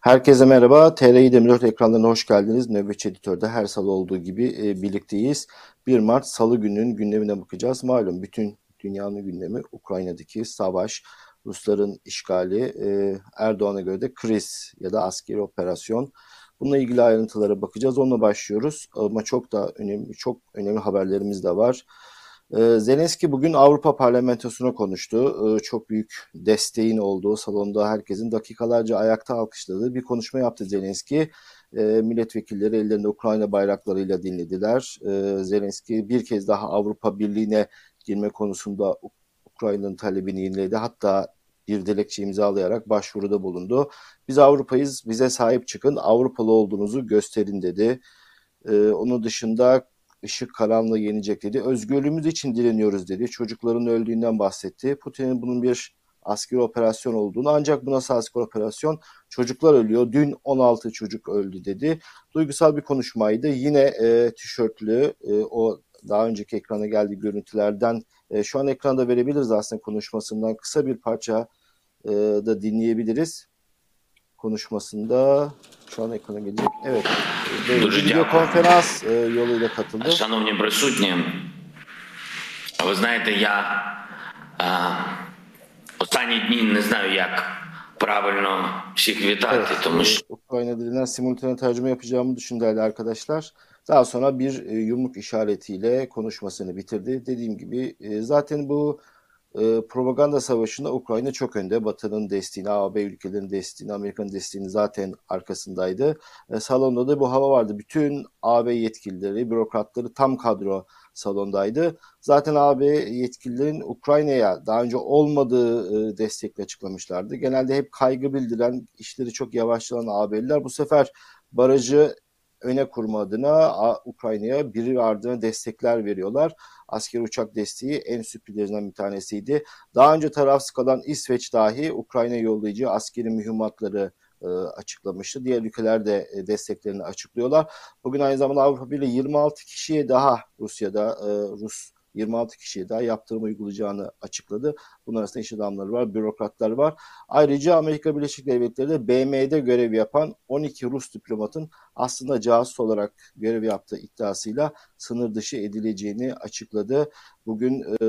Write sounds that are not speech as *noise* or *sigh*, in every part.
Herkese merhaba. TRI 24 ekranlarına hoş geldiniz. Nöbetçi Editör'de her salı olduğu gibi e, birlikteyiz. 1 Mart Salı günün gündemine bakacağız. Malum bütün dünyanın gündemi Ukrayna'daki savaş, Rusların işgali, e, Erdoğan'a göre de kriz ya da askeri operasyon. Bununla ilgili ayrıntılara bakacağız. Onunla başlıyoruz. Ama çok da önemli, çok önemli haberlerimiz de var. Ee, Zelenski bugün Avrupa Parlamentosu'na konuştu. Ee, çok büyük desteğin olduğu salonda herkesin dakikalarca ayakta alkışladığı bir konuşma yaptı Zelenski. Ee, milletvekilleri ellerinde Ukrayna bayraklarıyla dinlediler. Zelenski bir kez daha Avrupa Birliği'ne girme konusunda Ukrayna'nın talebini yeniledi. Hatta bir dilekçe imzalayarak başvuruda bulundu. Biz Avrupa'yız, bize sahip çıkın, Avrupalı olduğunuzu gösterin dedi. Onun dışında ışık karanlığı yenecek dedi. Özgürlüğümüz için direniyoruz dedi. Çocukların öldüğünden bahsetti. Putin'in bunun bir askeri operasyon olduğunu ancak bu nasıl askeri operasyon? Çocuklar ölüyor. Dün 16 çocuk öldü dedi. Duygusal bir konuşmaydı. Yine e, tişörtlü e, o daha önceki ekrana geldiği görüntülerden e, şu an ekranda verebiliriz aslında konuşmasından kısa bir parça e, da dinleyebiliriz Konuşmasında şu an ekrana gelecek. Evet. Дуже Відеоконференц йолuyla katıldı. Шановні присутні, ви знаєте, я а, останні дні не знаю, як правильно всіх вітати, Evet, тому e, що Ukrayna dilinden simultane tercüme yapacağımı düşün değerli arkadaşlar. Daha sonra bir e, yumruk işaretiyle konuşmasını bitirdi. Dediğim gibi e, zaten bu e, propaganda savaşında Ukrayna çok önde. Batı'nın desteğini, AB ülkelerinin desteğini, Amerika'nın desteğini zaten arkasındaydı. E, salonda da bu hava vardı. Bütün AB yetkilileri, bürokratları tam kadro salondaydı. Zaten AB yetkililerin Ukrayna'ya daha önce olmadığı e, destekle açıklamışlardı. Genelde hep kaygı bildiren, işleri çok yavaşlayan AB'liler bu sefer barajı öne kurma adına Ukrayna'ya biri ardına destekler veriyorlar. Asker uçak desteği en sürprizlerinden bir tanesiydi. Daha önce tarafsız kalan İsveç dahi Ukrayna yollayıcı askeri mühimmatları e, açıklamıştı. Diğer ülkeler de e, desteklerini açıklıyorlar. Bugün aynı zamanda Avrupa Birliği 26 kişiye daha Rusya'da e, Rus 26 kişiye daha yaptırım uygulayacağını açıkladı. Bunun arasında iş adamları var, bürokratlar var. Ayrıca Amerika Birleşik Devletleri de BM'de görev yapan 12 Rus diplomatın aslında casus olarak görev yaptığı iddiasıyla sınır dışı edileceğini açıkladı. Bugün e,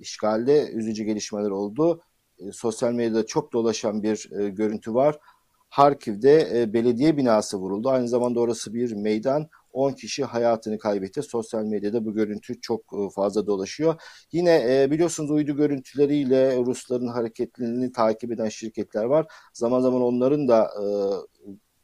işgalde üzücü gelişmeler oldu. E, sosyal medyada çok dolaşan bir e, görüntü var. Harkiv'de e, belediye binası vuruldu. Aynı zamanda orası bir meydan. 10 kişi hayatını kaybetti. Sosyal medyada bu görüntü çok e, fazla dolaşıyor. Yine e, biliyorsunuz uydu görüntüleriyle Rusların hareketlerini takip eden şirketler var. Zaman zaman onların da e,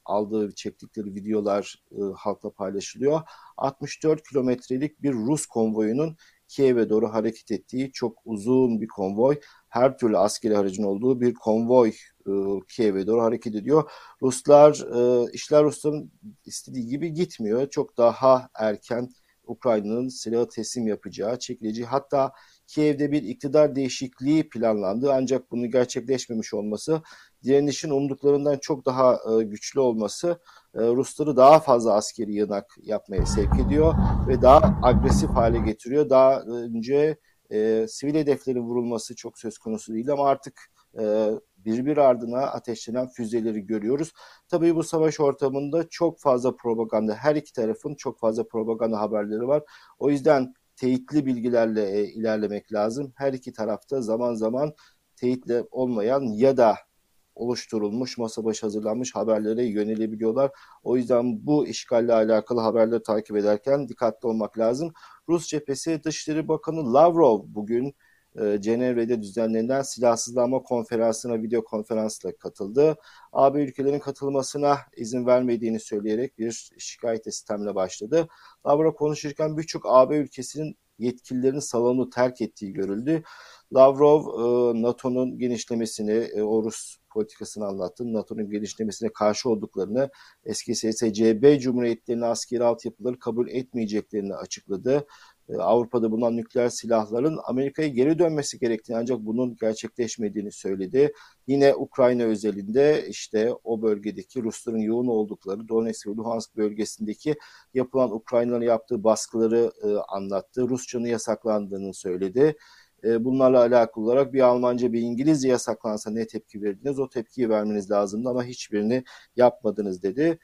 aldığı, çektikleri videolar halkla paylaşılıyor. 64 kilometrelik bir Rus konvoyunun Kiev'e doğru hareket ettiği çok uzun bir konvoy. Her türlü askeri aracın olduğu bir konvoy e, Kiev'e doğru hareket ediyor. Ruslar, e, işler Rusların istediği gibi gitmiyor. Çok daha erken Ukrayna'nın silahı teslim yapacağı, çekileceği hatta Kiev'de bir iktidar değişikliği planlandı ancak bunu gerçekleşmemiş olması direnişin umduklarından çok daha e, güçlü olması e, Rusları daha fazla askeri yığınak yapmaya sevk ediyor ve daha agresif hale getiriyor. Daha önce e, sivil hedeflerin vurulması çok söz konusu değil ama artık e, birbir ardına ateşlenen füzeleri görüyoruz. Tabii bu savaş ortamında çok fazla propaganda, her iki tarafın çok fazla propaganda haberleri var. O yüzden teyitli bilgilerle e, ilerlemek lazım. Her iki tarafta zaman zaman teyitle olmayan ya da oluşturulmuş, masa başı hazırlanmış haberlere yönelebiliyorlar. O yüzden bu işgalle alakalı haberleri takip ederken dikkatli olmak lazım. Rus cephesi Dışişleri Bakanı Lavrov bugün e, Cenevre'de düzenlenen silahsızlanma konferansına video konferansla katıldı. AB ülkelerin katılmasına izin vermediğini söyleyerek bir şikayet sistemle başladı. Lavrov konuşurken birçok AB ülkesinin yetkililerin salonu terk ettiği görüldü. Lavrov e, NATO'nun genişlemesini, e, o Rus politikasını anlattı. NATO'nun genişlemesine karşı olduklarını, eski SSCB cumhuriyetlerinin askeri altyapıları kabul etmeyeceklerini açıkladı. E, Avrupa'da bulunan nükleer silahların Amerika'ya geri dönmesi gerektiğini ancak bunun gerçekleşmediğini söyledi. Yine Ukrayna özelinde işte o bölgedeki Rusların yoğun oldukları Donetsk ve Luhansk bölgesindeki yapılan Ukrayna'nın yaptığı baskıları e, anlattı. Rusçanın yasaklandığını söyledi. E, bunlarla alakalı olarak bir Almanca bir İngilizce yasaklansa ne tepki verdiniz? O tepkiyi vermeniz lazımdı ama hiçbirini yapmadınız dedi.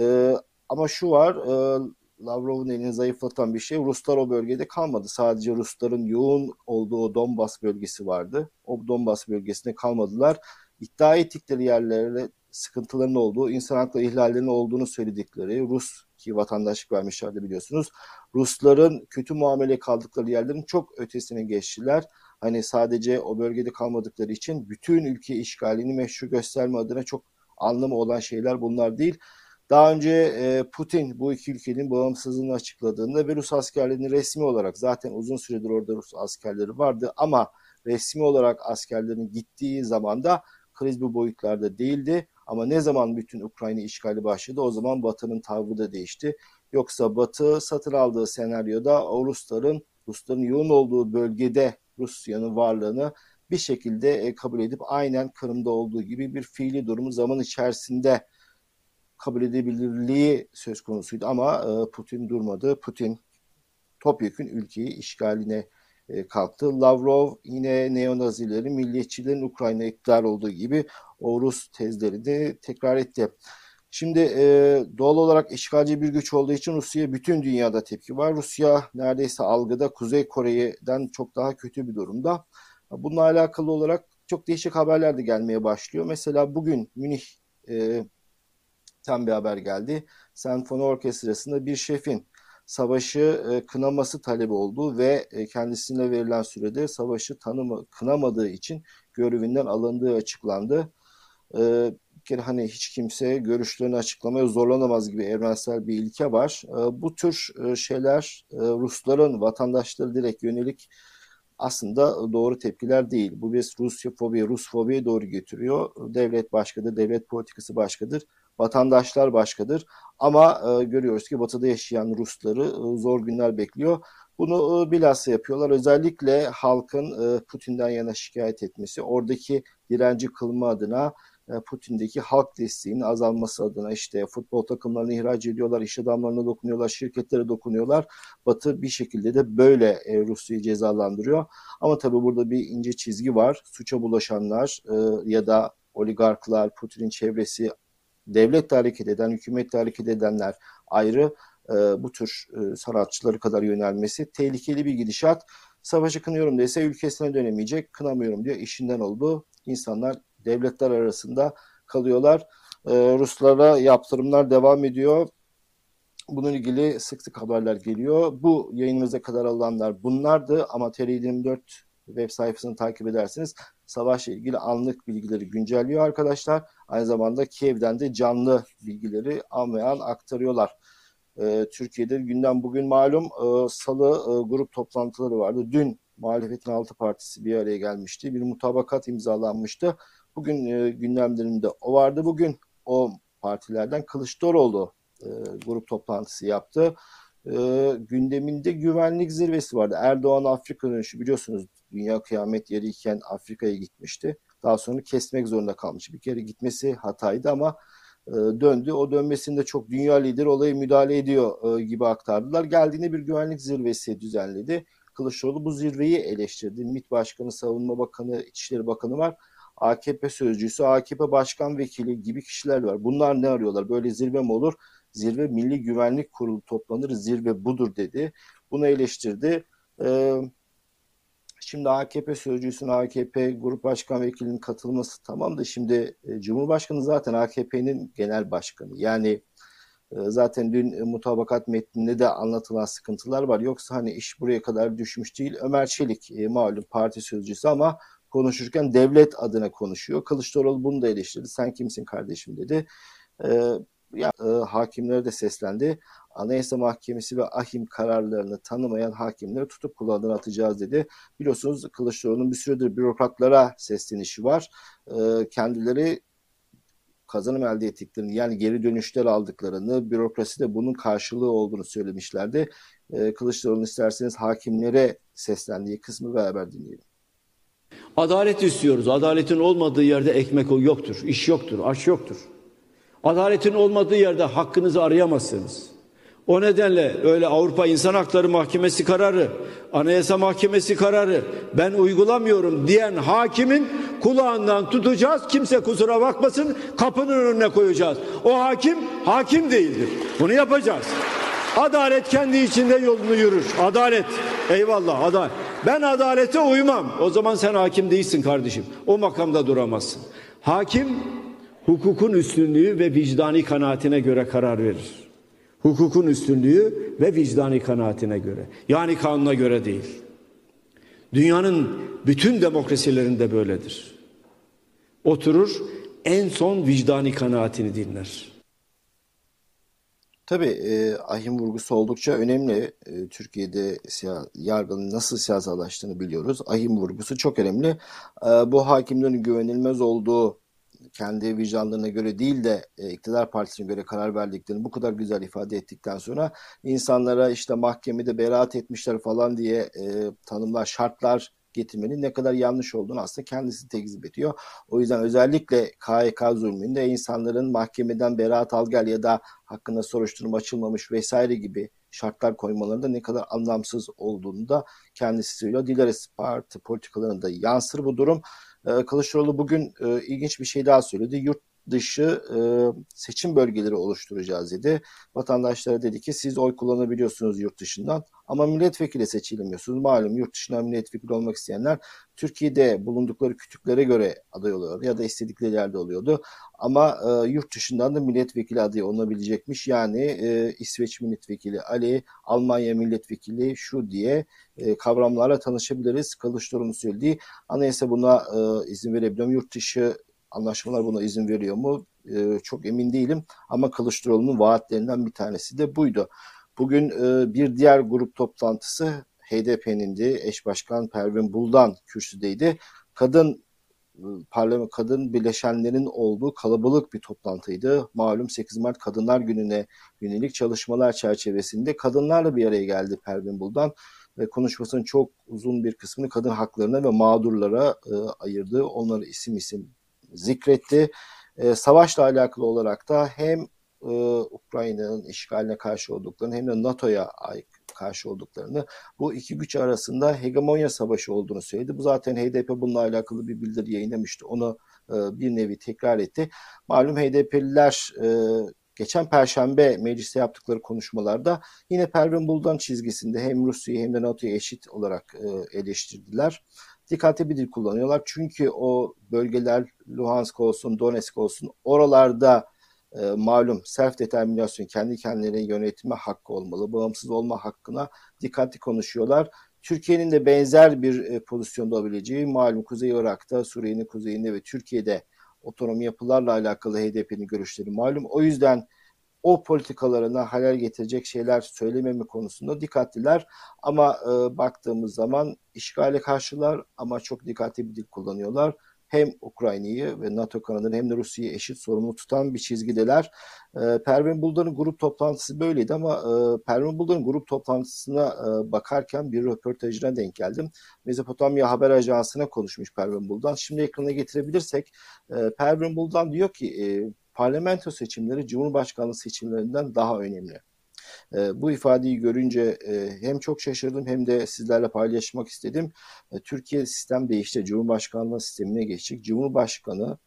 E, ama şu var e, Lavrov'un elini zayıflatan bir şey Ruslar o bölgede kalmadı. Sadece Rusların yoğun olduğu Donbas bölgesi vardı. O Donbas bölgesine kalmadılar. İddia ettikleri yerlere sıkıntıların olduğu, insan hakları ihlallerinin olduğunu söyledikleri Rus ki vatandaşlık vermişlerdi biliyorsunuz. Rusların kötü muamele kaldıkları yerlerin çok ötesine geçtiler. Hani sadece o bölgede kalmadıkları için bütün ülke işgalini meşru gösterme adına çok anlamı olan şeyler bunlar değil. Daha önce e, Putin bu iki ülkenin bağımsızlığını açıkladığında ve Rus askerlerini resmi olarak zaten uzun süredir orada Rus askerleri vardı ama resmi olarak askerlerin gittiği zaman da kriz bu boyutlarda değildi. Ama ne zaman bütün Ukrayna işgali başladı o zaman Batı'nın tavrı da değişti. Yoksa Batı satın aldığı senaryoda o Rusların, Rusların yoğun olduğu bölgede Rusya'nın varlığını bir şekilde kabul edip aynen Kırım'da olduğu gibi bir fiili durumu zaman içerisinde kabul edebilirliği söz konusuydu ama e, Putin durmadı. Putin topyekün ülkeyi işgaline e, kalktı. Lavrov yine neonazilerin, milliyetçilerin Ukrayna iktidar olduğu gibi o Rus tezleri de tekrar etti. Şimdi e, doğal olarak işgalci bir güç olduğu için Rusya'ya bütün dünyada tepki var. Rusya neredeyse algıda Kuzey Kore'den çok daha kötü bir durumda. Bununla alakalı olarak çok değişik haberler de gelmeye başlıyor. Mesela bugün Münih e, tam bir haber geldi. Senfoni Orkestrası'nda bir şefin savaşı e, kınaması talebi olduğu ve e, kendisine verilen sürede savaşı tanıma, kınamadığı için görevinden alındığı açıklandı. E, kere hani hiç kimse görüşlerini açıklamaya zorlanamaz gibi evrensel bir ilke var. E, bu tür e, şeyler e, Rusların vatandaşları direkt yönelik aslında doğru tepkiler değil. Bu bir Rusya fobi, Rus fobiye doğru getiriyor. Devlet başkadır, devlet politikası başkadır vatandaşlar başkadır. Ama e, görüyoruz ki batıda yaşayan Rusları zor günler bekliyor. Bunu bilhassa yapıyorlar. Özellikle halkın Putin'den yana şikayet etmesi, oradaki direnci kılma adına Putin'deki halk desteğinin azalması adına işte futbol takımlarını ihraç ediyorlar, iş adamlarına dokunuyorlar, şirketlere dokunuyorlar. Batı bir şekilde de böyle e, Rusya'yı cezalandırıyor. Ama tabii burada bir ince çizgi var. Suça bulaşanlar e, ya da oligarklar, Putin'in çevresi devletle hareket eden, hükümetle hareket edenler ayrı e, bu tür e, sanatçıları kadar yönelmesi tehlikeli bir gidişat. Savaşı kınıyorum dese ülkesine dönemeyecek, kınamıyorum diyor işinden oldu. İnsanlar devletler arasında kalıyorlar. E, Ruslara yaptırımlar devam ediyor. Bununla ilgili sık sık haberler geliyor. Bu yayınımıza kadar alanlar bunlardı ama TR24 web sayfasını takip ederseniz savaşla ilgili anlık bilgileri güncelliyor arkadaşlar. Aynı zamanda Kiev'den de canlı bilgileri an ve an aktarıyorlar. Ee, Türkiye'de günden bugün malum e, salı e, grup toplantıları vardı. Dün muhalefetin altı partisi bir araya gelmişti. Bir mutabakat imzalanmıştı. Bugün e, gündemlerinde o vardı. Bugün o partilerden Kılıçdaroğlu e, grup toplantısı yaptı. E, gündeminde güvenlik zirvesi vardı. Erdoğan Afrika dönüşü biliyorsunuz dünya kıyamet yeriyken Afrika'ya gitmişti. Daha sonra kesmek zorunda kalmış. Bir kere gitmesi hataydı ama e, döndü. O dönmesinde çok dünya lideri olayı müdahale ediyor e, gibi aktardılar. Geldiğinde bir güvenlik zirvesi düzenledi. Kılıçdaroğlu bu zirveyi eleştirdi. MİT Başkanı, Savunma Bakanı, İçişleri Bakanı var. AKP sözcüsü, AKP Başkan Vekili gibi kişiler var. Bunlar ne arıyorlar? Böyle zirve mi olur? Zirve Milli Güvenlik Kurulu toplanır, zirve budur dedi. Bunu eleştirdi. Ee, Şimdi AKP sözcüsünün AKP Grup Başkan Vekilinin katılması tamam da şimdi e, Cumhurbaşkanı zaten AKP'nin genel başkanı. Yani e, zaten dün e, mutabakat metninde de anlatılan sıkıntılar var. Yoksa hani iş buraya kadar düşmüş değil. Ömer Çelik e, malum parti sözcüsü ama konuşurken devlet adına konuşuyor. Kılıçdaroğlu bunu da eleştirdi. Sen kimsin kardeşim dedi. E, ya, e, hakimlere de seslendi. Anayasa Mahkemesi ve ahim kararlarını tanımayan hakimleri tutup kulağından atacağız dedi. Biliyorsunuz Kılıçdaroğlu'nun bir süredir bürokratlara seslenişi var. E, kendileri kazanım elde ettiklerini yani geri dönüşler aldıklarını bürokrasi de bunun karşılığı olduğunu söylemişlerdi. E, Kılıçdaroğlu'nun isterseniz hakimlere seslendiği kısmı beraber dinleyelim. Adalet istiyoruz. Adaletin olmadığı yerde ekmek yoktur, iş yoktur, aş yoktur. Adaletin olmadığı yerde hakkınızı arayamazsınız. O nedenle öyle Avrupa İnsan Hakları Mahkemesi kararı, Anayasa Mahkemesi kararı ben uygulamıyorum diyen hakimin kulağından tutacağız. Kimse kusura bakmasın kapının önüne koyacağız. O hakim hakim değildir. Bunu yapacağız. Adalet kendi içinde yolunu yürür. Adalet. Eyvallah adalet. Ben adalete uymam. O zaman sen hakim değilsin kardeşim. O makamda duramazsın. Hakim hukukun üstünlüğü ve vicdani kanaatine göre karar verir. Hukukun üstünlüğü ve vicdani kanaatine göre. Yani kanuna göre değil. Dünyanın bütün demokrasilerinde böyledir. Oturur en son vicdani kanaatini dinler. Tabii e, ahim vurgusu oldukça önemli. E, Türkiye'de siya, yargının nasıl siyasallaştığını biliyoruz. Ahim vurgusu çok önemli. E, bu hakimlerin güvenilmez olduğu kendi vicdanlarına göre değil de e, iktidar partisine göre karar verdiklerini bu kadar güzel ifade ettikten sonra insanlara işte mahkemede beraat etmişler falan diye e, tanımlar, şartlar getirmenin ne kadar yanlış olduğunu aslında kendisi tekzip ediyor. O yüzden özellikle KHK zulmünde insanların mahkemeden beraat al gel ya da hakkında soruşturma açılmamış vesaire gibi şartlar koymalarında ne kadar anlamsız olduğunu da kendisi söylüyor. Dileriz parti politikalarında yansır bu durum. Ee, Kılıçdaroğlu bugün e, ilginç bir şey daha söyledi. Yurt dışı e, seçim bölgeleri oluşturacağız dedi. Vatandaşlara dedi ki siz oy kullanabiliyorsunuz yurt dışından ama milletvekili seçilemiyorsunuz. Malum yurt dışından milletvekili olmak isteyenler Türkiye'de bulundukları kütüklere göre aday oluyor ya da istedikleri yerde oluyordu. Ama e, yurt dışından da milletvekili adayı olunabilecekmiş. Yani e, İsveç milletvekili Ali, Almanya milletvekili şu diye e, kavramlarla tanışabiliriz. Kılıçdaroğlu'nun söylediği anayasa buna e, izin verebiliyor. Yurt dışı anlaşmalar buna izin veriyor mu? E, çok emin değilim ama Kılıçdaroğlu'nun vaatlerinden bir tanesi de buydu. Bugün e, bir diğer grup toplantısı HDP'nin de eş başkan Pervin Buldan kürsüdeydi. Kadın parlament kadın bileşenlerin olduğu kalabalık bir toplantıydı. Malum 8 Mart Kadınlar Günü'ne yönelik çalışmalar çerçevesinde kadınlarla bir araya geldi Pervin Buldan ve konuşmasının çok uzun bir kısmını kadın haklarına ve mağdurlara e, ayırdı. Onları isim isim zikretti. E, savaşla alakalı olarak da hem e, Ukrayna'nın işgaline karşı olduklarını hem de NATO'ya karşı olduklarını, bu iki güç arasında hegemonya savaşı olduğunu söyledi. Bu zaten HDP bununla alakalı bir bildiri yayınlamıştı. Onu e, bir nevi tekrar etti. Malum HDP'liler e, geçen perşembe mecliste yaptıkları konuşmalarda yine Pervin Buldan çizgisinde hem Rusya'yı hem de NATO'yu eşit olarak e, eleştirdiler dikkatli bir dil kullanıyorlar. Çünkü o bölgeler Luhansk olsun, Donetsk olsun oralarda e, malum self determinasyon kendi kendilerine yönetme hakkı olmalı. Bağımsız olma hakkına dikkatli konuşuyorlar. Türkiye'nin de benzer bir e, pozisyonda olabileceği malum Kuzey Irak'ta, Suriye'nin kuzeyinde ve Türkiye'de otonomi yapılarla alakalı HDP'nin görüşleri malum. O yüzden o politikalarına halel getirecek şeyler söylememi konusunda dikkatliler. Ama e, baktığımız zaman işgale karşılar ama çok dikkatli bir dil kullanıyorlar. Hem Ukrayna'yı ve NATO kanadını hem de Rusya'yı eşit sorumlu tutan bir çizgideler. E, Pervin Buldan'ın grup toplantısı böyleydi ama e, Pervin Buldan'ın grup toplantısına e, bakarken bir röportajına denk geldim. Mezopotamya Haber Ajansı'na konuşmuş Pervin Buldan. Şimdi ekrana getirebilirsek e, Pervin Buldan diyor ki e, parlamento seçimleri Cumhurbaşkanlığı seçimlerinden daha önemli. E, bu ifadeyi görünce e, hem çok şaşırdım hem de sizlerle paylaşmak istedim. E, Türkiye sistem değişti. Cumhurbaşkanlığı sistemine geçtik. Cumhurbaşkanı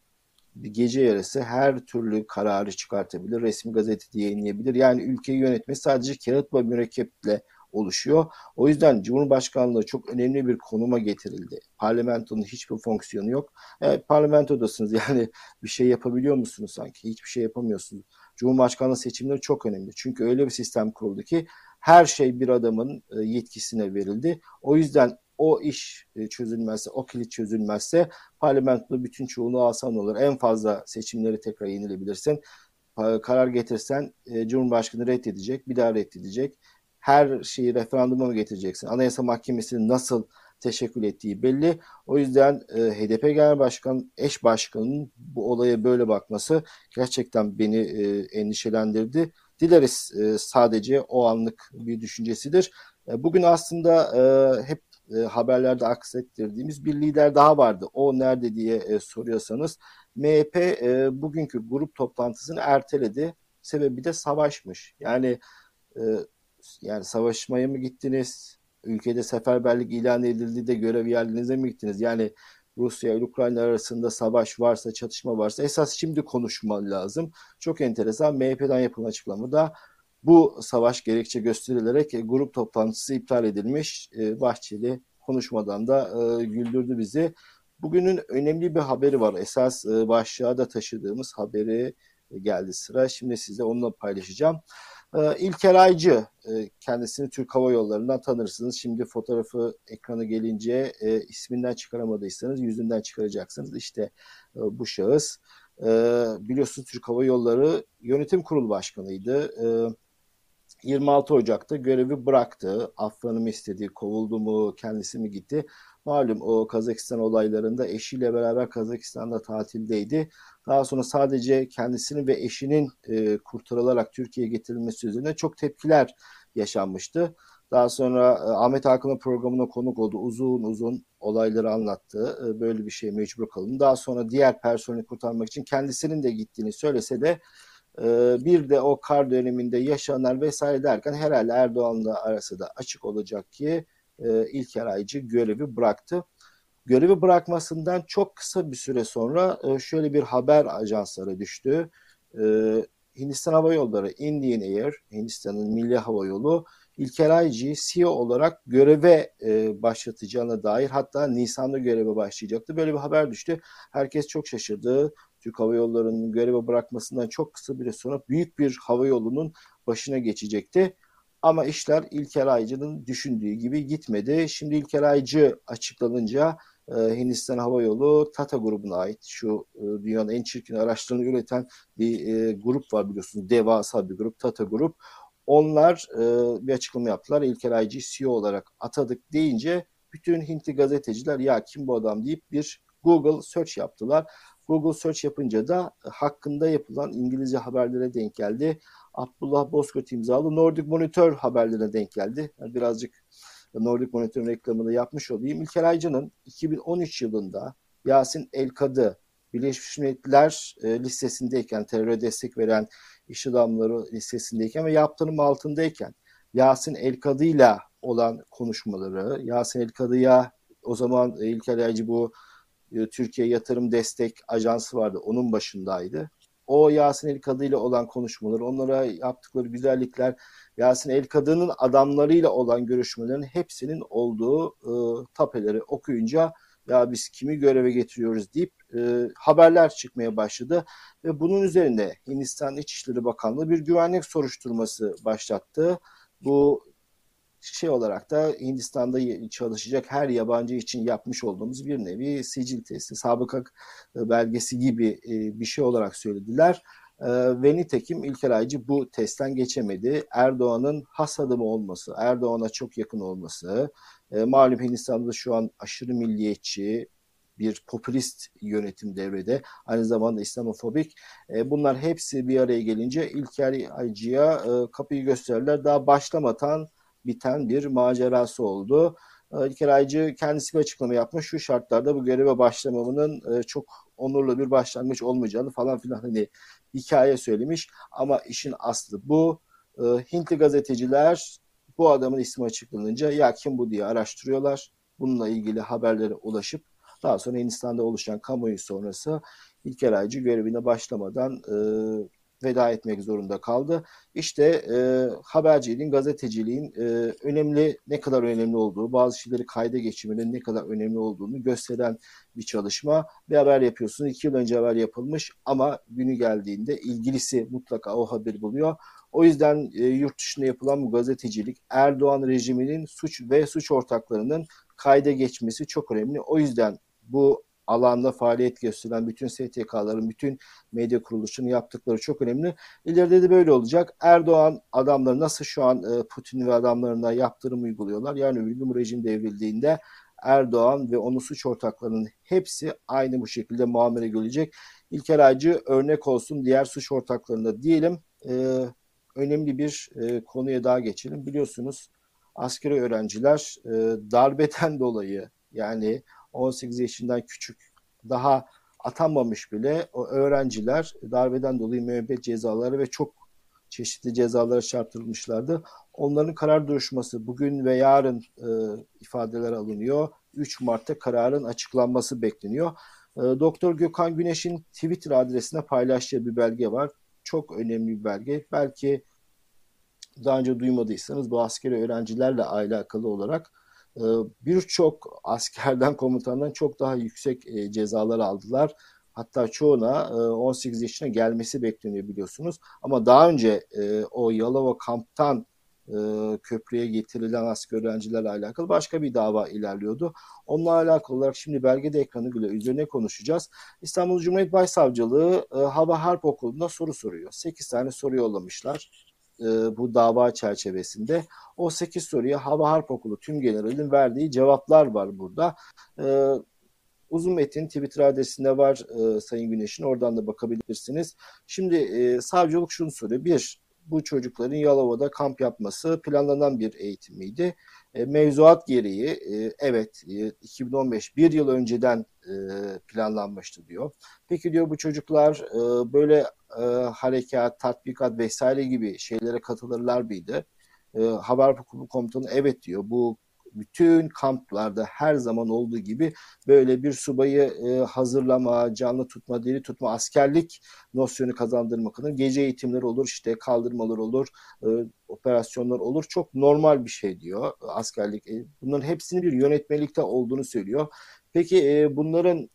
bir gece yarısı her türlü kararı çıkartabilir, resmi gazetede yayınlayabilir. Yani ülkeyi yönetmesi sadece kağıt ve mürekkeple oluşuyor. O yüzden Cumhurbaşkanlığı çok önemli bir konuma getirildi. Parlamentonun hiçbir fonksiyonu yok. Evet, parlamentodasınız *laughs* yani bir şey yapabiliyor musunuz sanki? Hiçbir şey yapamıyorsunuz. Cumhurbaşkanlığı seçimleri çok önemli. Çünkü öyle bir sistem kuruldu ki her şey bir adamın e, yetkisine verildi. O yüzden o iş e, çözülmezse, o kilit çözülmezse parlamentoda bütün çoğunluğu alsan olur. En fazla seçimleri tekrar yenilebilirsin. Karar getirsen e, Cumhurbaşkanı reddedecek, bir daha reddedecek her şeyi referanduma mı getireceksin? Anayasa Mahkemesi'nin nasıl teşekkül ettiği belli. O yüzden e, HDP Genel Başkan, eş başkanının bu olaya böyle bakması gerçekten beni e, endişelendirdi. Dileriz e, sadece o anlık bir düşüncesidir. E, bugün aslında e, hep e, haberlerde aksettirdiğimiz bir lider daha vardı. O nerede diye e, soruyorsanız MHP e, bugünkü grup toplantısını erteledi. Sebebi de savaşmış. Yani E, yani savaşmaya mı gittiniz? Ülkede seferberlik ilan edildi de görev yerlerinize mi gittiniz? Yani Rusya ile Ukrayna arasında savaş varsa, çatışma varsa esas şimdi konuşma lazım. Çok enteresan. MHP'den yapılan açıklamada bu savaş gerekçe gösterilerek e, grup toplantısı iptal edilmiş. E, Bahçeli konuşmadan da e, güldürdü bizi. Bugünün önemli bir haberi var. Esas başlığa da taşıdığımız haberi geldi sıra. Şimdi size onunla paylaşacağım. İlker Aycı, kendisini Türk Hava Yolları'ndan tanırsınız. Şimdi fotoğrafı ekrana gelince isminden çıkaramadıysanız yüzünden çıkaracaksınız. İşte bu şahıs. Biliyorsunuz Türk Hava Yolları Yönetim Kurulu Başkanı'ydı. 26 Ocak'ta görevi bıraktı. Affını mı istedi, kovuldu mu, kendisi mi gitti? Malum o Kazakistan olaylarında eşiyle beraber Kazakistan'da tatildeydi. Daha sonra sadece kendisinin ve eşinin e, kurtarılarak Türkiye'ye getirilmesi üzerine çok tepkiler yaşanmıştı. Daha sonra e, Ahmet Hakan'ın programına konuk oldu. Uzun uzun olayları anlattı. E, böyle bir şeye mecbur kalın. Daha sonra diğer personeli kurtarmak için kendisinin de gittiğini söylese de ee, bir de o kar döneminde yaşanan vesaire derken herhalde Erdoğan'la arası da açık olacak ki e, İlker Aycı görevi bıraktı. Görevi bırakmasından çok kısa bir süre sonra e, şöyle bir haber ajanslara düştü. E, Hindistan Hava Yolları, Indian Air, Hindistan'ın milli hava yolu İlker Aycı'yı CEO olarak göreve e, başlatacağına dair hatta Nisan'da göreve başlayacaktı. Böyle bir haber düştü. Herkes çok şaşırdı. Türk Hava Yolları'nın göreve bırakmasından çok kısa bir sonra büyük bir hava yolunun başına geçecekti. Ama işler İlker Aycı'nın düşündüğü gibi gitmedi. Şimdi İlker Aycı açıklanınca e, Hindistan Hava Yolu Tata grubuna ait şu e, dünyanın en çirkin araçlarını üreten bir e, grup var biliyorsunuz. Devasa bir grup Tata Grup. Onlar e, bir açıklama yaptılar. İlker Aycı'yı CEO olarak atadık deyince bütün Hintli gazeteciler ya kim bu adam deyip bir Google search yaptılar. Google search yapınca da hakkında yapılan İngilizce haberlere denk geldi. Abdullah Bozkurt imzalı Nordic Monitor haberlerine denk geldi. Yani birazcık Nordic Monitor'un reklamını yapmış olayım. İlker Aycı'nın 2013 yılında Yasin Elkadı Birleşmiş Milletler e, listesindeyken, teröre destek veren iş adamları listesindeyken ve yaptırım altındayken Yasin Elkadı'yla olan konuşmaları, Yasin Elkadı'ya o zaman İlker Aycı bu e, Türkiye Yatırım Destek Ajansı vardı. Onun başındaydı. O Yasin El Kadı ile olan konuşmalar, onlara yaptıkları güzellikler, Yasin El Kadı'nın adamlarıyla olan görüşmelerin hepsinin olduğu e, tapeleri okuyunca ya biz kimi göreve getiriyoruz deyip e, haberler çıkmaya başladı. Ve bunun üzerine Hindistan İçişleri Bakanlığı bir güvenlik soruşturması başlattı. Bu şey olarak da Hindistan'da çalışacak her yabancı için yapmış olduğumuz bir nevi sicil testi, sabıka e, belgesi gibi e, bir şey olarak söylediler. E, ve nitekim İlker Aycı bu testten geçemedi. Erdoğan'ın has adımı olması, Erdoğan'a çok yakın olması, malum Hindistan'da şu an aşırı milliyetçi, bir popülist yönetim devrede. Aynı zamanda İslamofobik. bunlar hepsi bir araya gelince İlker Aycı'ya kapıyı gösterdiler. Daha başlamadan biten bir macerası oldu. Ee, İlker Aycı kendisi bir açıklama yapmış. Şu şartlarda bu göreve başlamamının e, çok onurlu bir başlangıç olmayacağını falan filan hani hikaye söylemiş. Ama işin aslı bu. Ee, Hintli gazeteciler bu adamın ismi açıklanınca ya kim bu diye araştırıyorlar. Bununla ilgili haberlere ulaşıp daha sonra Hindistan'da oluşan kamuoyu sonrası İlker Aycı görevine başlamadan e, veda etmek zorunda kaldı. İşte e, haberciliğin, gazeteciliğin e, önemli, ne kadar önemli olduğu, bazı şeyleri kayda geçirmenin ne kadar önemli olduğunu gösteren bir çalışma. Bir haber yapıyorsunuz, iki yıl önce haber yapılmış ama günü geldiğinde ilgilisi mutlaka o haberi buluyor. O yüzden e, yurt dışında yapılan bu gazetecilik Erdoğan rejiminin suç ve suç ortaklarının kayda geçmesi çok önemli. O yüzden bu alanda faaliyet gösteren bütün STK'ların, bütün medya kuruluşunun yaptıkları çok önemli. İleride de böyle olacak. Erdoğan adamları nasıl şu an e, Putin ve adamlarına yaptırım uyguluyorlar. Yani öbür rejim devrildiğinde Erdoğan ve onun suç ortaklarının hepsi aynı bu şekilde muamele görecek. İlker Aycı örnek olsun diğer suç ortaklarında diyelim. E, önemli bir e, konuya daha geçelim. Biliyorsunuz askeri öğrenciler e, darbeden *laughs* dolayı yani 18 yaşından küçük daha atanmamış bile o öğrenciler darbeden dolayı müebbet cezaları ve çok çeşitli cezalara çarptırılmışlardı. Onların karar duruşması bugün ve yarın e, ifadeler alınıyor. 3 Mart'ta kararın açıklanması bekleniyor. E, Doktor Gökhan Güneş'in Twitter adresine paylaştığı bir belge var. Çok önemli bir belge. Belki daha önce duymadıysanız bu askeri öğrencilerle alakalı olarak birçok askerden *laughs* komutandan çok daha yüksek e, cezalar aldılar. Hatta çoğuna 18 e, yaşına gelmesi bekleniyor biliyorsunuz. Ama daha önce o Yalova kamptan köprüye getirilen asker öğrencilerle alakalı başka bir dava ilerliyordu. Onunla alakalı olarak şimdi belgede ekranı bile üzerine konuşacağız. İstanbul Cumhuriyet Başsavcılığı Hava Harp Okulu'nda soru soruyor. 8 tane soru yollamışlar e, bu dava çerçevesinde. O 8 soruya Hava Harp Okulu tüm generalin verdiği cevaplar var burada. E, uzun metin Twitter adresinde var e, Sayın Güneş'in. Oradan da bakabilirsiniz. Şimdi e, savcılık şunu soruyor. Bir, bu çocukların Yalova'da kamp yapması planlanan bir eğitim miydi? E, mevzuat gereği e, evet e, 2015 bir yıl önceden e, planlanmıştı diyor. Peki diyor bu çocuklar e, böyle e, harekat, tatbikat vesaire gibi şeylere katılırlar mıydı? E, Haber Komutanı evet diyor. Bu bütün kamplarda her zaman olduğu gibi böyle bir subayı e, hazırlama, canlı tutma, diri tutma, askerlik nosyonu kazandırmak adına gece eğitimleri olur, işte kaldırmalar olur, e, operasyonlar olur. Çok normal bir şey diyor askerlik. E, bunların hepsinin bir yönetmelikte olduğunu söylüyor. Peki e, bunların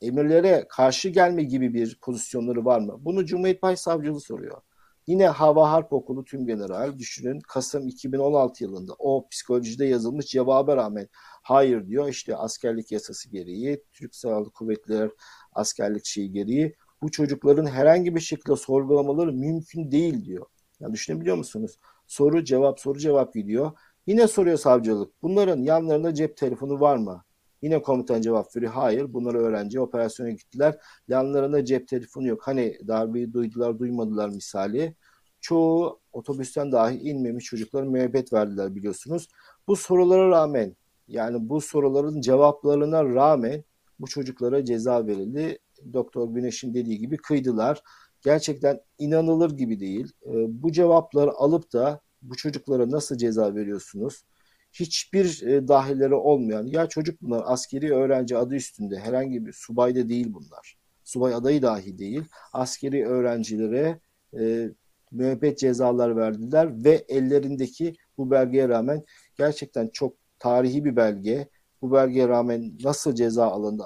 emirlere karşı gelme gibi bir pozisyonları var mı? Bunu Cumhuriyet Başsavcılığı soruyor. Yine Hava Harp Okulu Tüm General düşünün Kasım 2016 yılında o psikolojide yazılmış cevaba rağmen hayır diyor. İşte askerlik yasası gereği, Türk Silahlı Kuvvetler askerlik şeyi gereği bu çocukların herhangi bir şekilde sorgulamaları mümkün değil diyor. Yani düşünebiliyor musunuz? Soru cevap soru cevap gidiyor. Yine soruyor savcılık. Bunların yanlarında cep telefonu var mı? Yine komutan cevap veriyor. Hayır bunlar öğrenci operasyona gittiler. Yanlarında cep telefonu yok. Hani darbeyi duydular duymadılar misali. Çoğu otobüsten dahi inmemiş çocuklar müebbet verdiler biliyorsunuz. Bu sorulara rağmen yani bu soruların cevaplarına rağmen bu çocuklara ceza verildi. Doktor Güneş'in dediği gibi kıydılar. Gerçekten inanılır gibi değil. Ee, bu cevapları alıp da bu çocuklara nasıl ceza veriyorsunuz? Hiçbir e, dahilleri olmayan ya çocuk bunlar askeri öğrenci adı üstünde herhangi bir subay da değil bunlar. Subay adayı dahi değil. Askeri öğrencilere e, müebbet cezalar verdiler ve ellerindeki bu belgeye rağmen gerçekten çok tarihi bir belge. Bu belgeye rağmen nasıl ceza alındı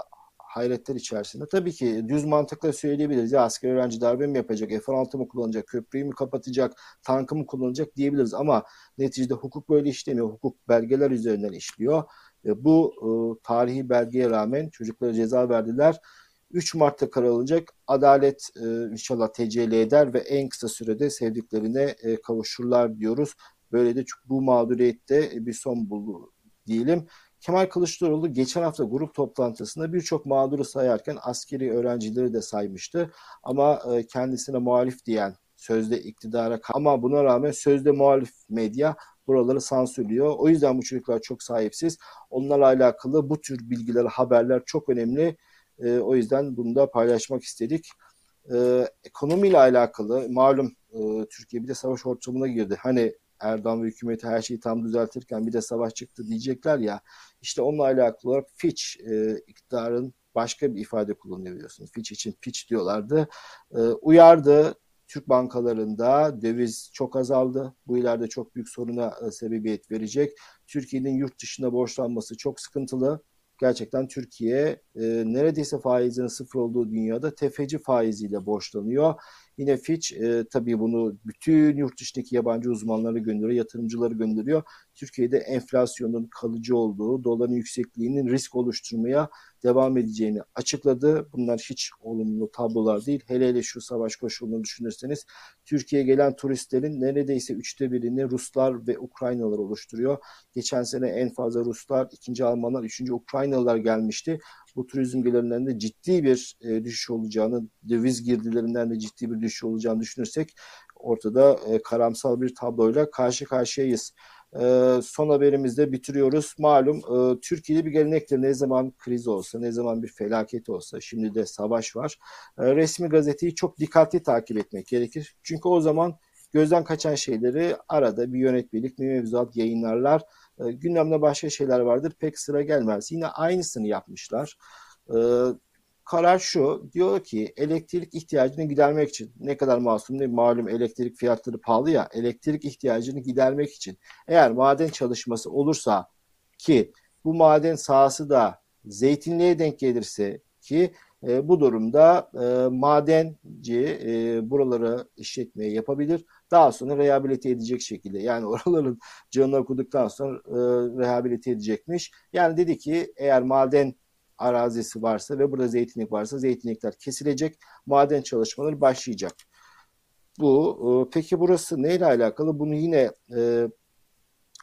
hayretler içerisinde. Tabii ki düz mantıkla söyleyebiliriz. Ya asker öğrenci darbe mi yapacak, F-16 mı kullanacak, köprüyü mü kapatacak, tankı mı kullanacak diyebiliriz. Ama neticede hukuk böyle işlemiyor. Hukuk belgeler üzerinden işliyor. E, bu e, tarihi belgeye rağmen çocuklara ceza verdiler. 3 Mart'ta karar alacak. Adalet e, inşallah tecelli eder ve en kısa sürede sevdiklerine e, kavuşurlar diyoruz. Böyle de bu mağduriyette bir son buldu diyelim. Kemal Kılıçdaroğlu geçen hafta grup toplantısında birçok mağduru sayarken askeri öğrencileri de saymıştı. Ama e, kendisine muhalif diyen sözde iktidara ama buna rağmen sözde muhalif medya buraları sansürlüyor. O yüzden bu çocuklar çok sahipsiz. Onlarla alakalı bu tür bilgiler, haberler çok önemli. E, o yüzden bunu da paylaşmak istedik. E, ekonomiyle alakalı malum e, Türkiye bir de savaş ortamına girdi. Hani Erdoğan ve hükümeti her şeyi tam düzeltirken bir de savaş çıktı diyecekler ya. İşte onunla alakalı olarak Fitch e, iktidarın başka bir ifade kullanıyor biliyorsunuz. Fitch için pitch diyorlardı. E, uyardı. Türk bankalarında döviz çok azaldı. Bu ileride çok büyük soruna e, sebebiyet verecek. Türkiye'nin yurt dışında borçlanması çok sıkıntılı gerçekten Türkiye e, neredeyse faizin sıfır olduğu dünyada tefeci faiziyle borçlanıyor. Yine Fitch e, tabii bunu bütün yurt dışındaki yabancı uzmanları gönderiyor, yatırımcıları gönderiyor. Türkiye'de enflasyonun kalıcı olduğu, doların yüksekliğinin risk oluşturmaya devam edeceğini açıkladı. Bunlar hiç olumlu tablolar değil. Hele hele şu savaş koşulunu düşünürseniz Türkiye'ye gelen turistlerin neredeyse üçte birini Ruslar ve Ukraynalılar oluşturuyor. Geçen sene en fazla Ruslar, ikinci Almanlar, üçüncü Ukraynalılar gelmişti. Bu turizm gelirlerinde de ciddi bir e, düşüş olacağını, döviz girdilerinden de ciddi bir düşüş olacağını düşünürsek ortada e, karamsal bir tabloyla karşı karşıyayız. E, son haberimizde bitiriyoruz. Malum e, Türkiye'de bir gelenektir ne zaman kriz olsa, ne zaman bir felaket olsa, şimdi de savaş var. E, resmi gazeteyi çok dikkatli takip etmek gerekir. Çünkü o zaman gözden kaçan şeyleri arada bir yönetmelik, bir mevzuat yayınlarlar. E, gündemde başka şeyler vardır. Pek sıra gelmez. Yine aynısını yapmışlar. E, karar şu. Diyor ki elektrik ihtiyacını gidermek için ne kadar masum değil malum elektrik fiyatları pahalı ya elektrik ihtiyacını gidermek için eğer maden çalışması olursa ki bu maden sahası da zeytinliğe denk gelirse ki e, bu durumda e, madenci e, buraları işletmeye yapabilir. Daha sonra rehabilite edecek şekilde yani *laughs* oraların canını okuduktan sonra e, rehabilite edecekmiş. Yani dedi ki eğer maden arazisi varsa ve burada zeytinlik varsa zeytinlikler kesilecek. Maden çalışmaları başlayacak. Bu e, peki burası neyle alakalı? Bunu yine e,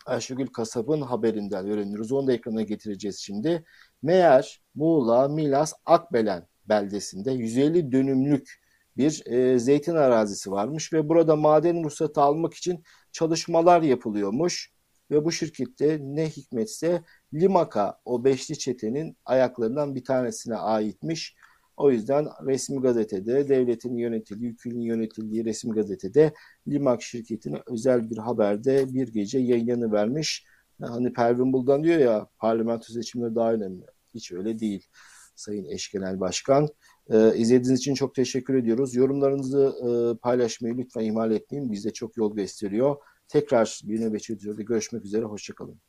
Ayşegül Kasap'ın haberinden öğreniyoruz. Onu da ekrana getireceğiz şimdi. Meğer Muğla, Milas, Akbelen beldesinde 150 dönümlük bir e, zeytin arazisi varmış ve burada maden ruhsatı almak için çalışmalar yapılıyormuş. Ve bu şirkette ne hikmetse Limaka o beşli çetenin ayaklarından bir tanesine aitmiş. O yüzden resmi gazetede devletin yönetildiği, hükümün yönetildiği resmi gazetede Limak şirketine özel bir haberde bir gece yayınlanı vermiş. Hani Pervin Buldan diyor ya parlamento seçimleri daha önemli. Hiç öyle değil Sayın Eş Genel Başkan. Ee, izlediğiniz için çok teşekkür ediyoruz. Yorumlarınızı e, paylaşmayı lütfen ihmal etmeyin. Bize çok yol gösteriyor. Tekrar bir nöbetçi görüşmek üzere. Hoşçakalın.